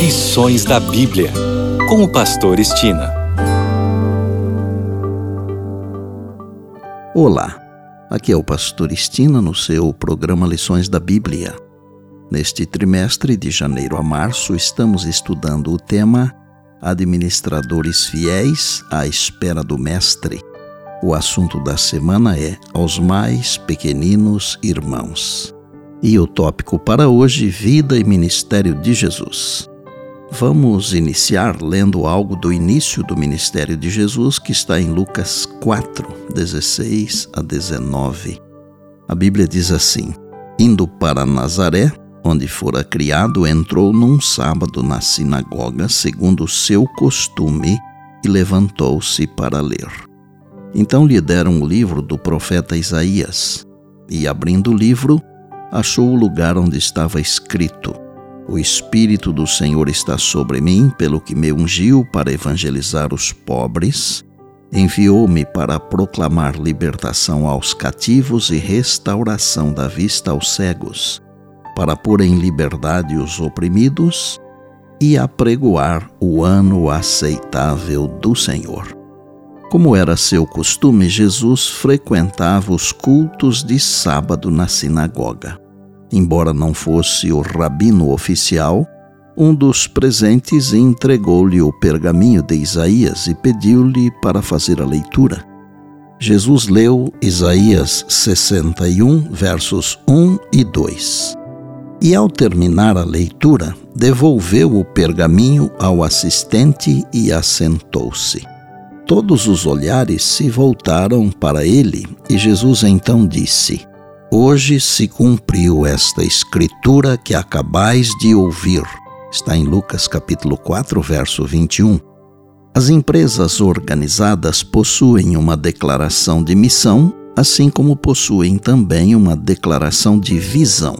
Lições da Bíblia, com o Pastor Estina. Olá, aqui é o Pastor Estina no seu programa Lições da Bíblia. Neste trimestre, de janeiro a março, estamos estudando o tema Administradores Fiéis à Espera do Mestre. O assunto da semana é Aos Mais Pequeninos Irmãos. E o tópico para hoje: Vida e Ministério de Jesus. Vamos iniciar lendo algo do início do ministério de Jesus que está em Lucas 4, 16 a 19. A Bíblia diz assim: Indo para Nazaré, onde fora criado, entrou num sábado na sinagoga, segundo o seu costume, e levantou-se para ler. Então lhe deram o livro do profeta Isaías, e abrindo o livro, achou o lugar onde estava escrito: O Espírito do Senhor está sobre mim, pelo que me ungiu para evangelizar os pobres, enviou-me para proclamar libertação aos cativos e restauração da vista aos cegos, para pôr em liberdade os oprimidos e apregoar o ano aceitável do Senhor. Como era seu costume, Jesus frequentava os cultos de sábado na sinagoga. Embora não fosse o rabino oficial, um dos presentes entregou-lhe o pergaminho de Isaías e pediu-lhe para fazer a leitura. Jesus leu Isaías 61, versos 1 e 2. E ao terminar a leitura, devolveu o pergaminho ao assistente e assentou-se. Todos os olhares se voltaram para ele e Jesus então disse: Hoje se cumpriu esta escritura que acabais de ouvir. Está em Lucas capítulo 4, verso 21. As empresas organizadas possuem uma declaração de missão, assim como possuem também uma declaração de visão.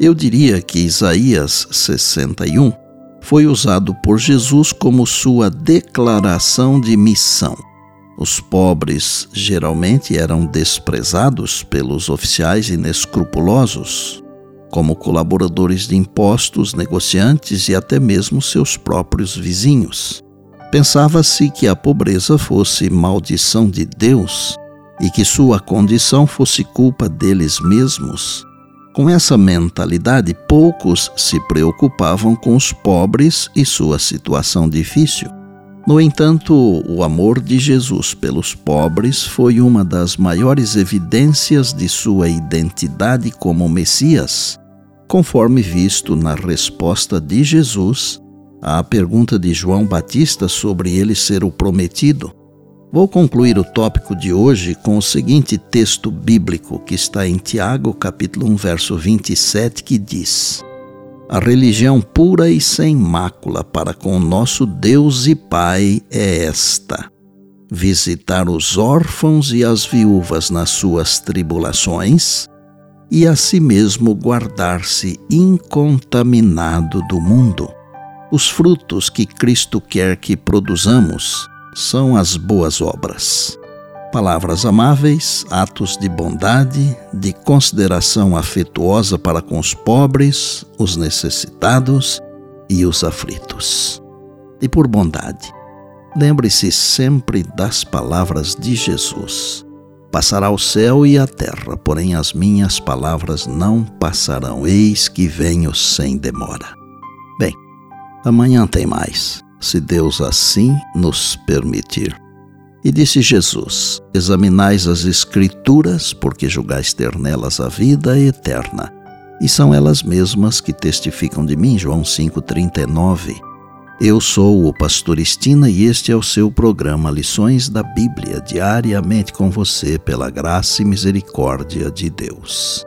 Eu diria que Isaías 61 foi usado por Jesus como sua declaração de missão. Os pobres geralmente eram desprezados pelos oficiais inescrupulosos, como colaboradores de impostos, negociantes e até mesmo seus próprios vizinhos. Pensava-se que a pobreza fosse maldição de Deus e que sua condição fosse culpa deles mesmos com essa mentalidade, poucos se preocupavam com os pobres e sua situação difícil. No entanto, o amor de Jesus pelos pobres foi uma das maiores evidências de sua identidade como Messias, conforme visto na resposta de Jesus à pergunta de João Batista sobre ele ser o prometido. Vou concluir o tópico de hoje com o seguinte texto bíblico que está em Tiago, capítulo 1, verso 27, que diz: A religião pura e sem mácula para com nosso Deus e Pai é esta: visitar os órfãos e as viúvas nas suas tribulações e a si mesmo guardar-se incontaminado do mundo. Os frutos que Cristo quer que produzamos são as boas obras. Palavras amáveis, atos de bondade, de consideração afetuosa para com os pobres, os necessitados e os aflitos. E por bondade, lembre-se sempre das palavras de Jesus. Passará o céu e a terra, porém as minhas palavras não passarão. Eis que venho sem demora. Bem, amanhã tem mais se Deus assim nos permitir. E disse Jesus: Examinais as Escrituras, porque julgais ter nelas a vida eterna. E são elas mesmas que testificam de mim. João 5,39. Eu sou o Pastor Estina e este é o seu programa Lições da Bíblia, diariamente com você, pela graça e misericórdia de Deus.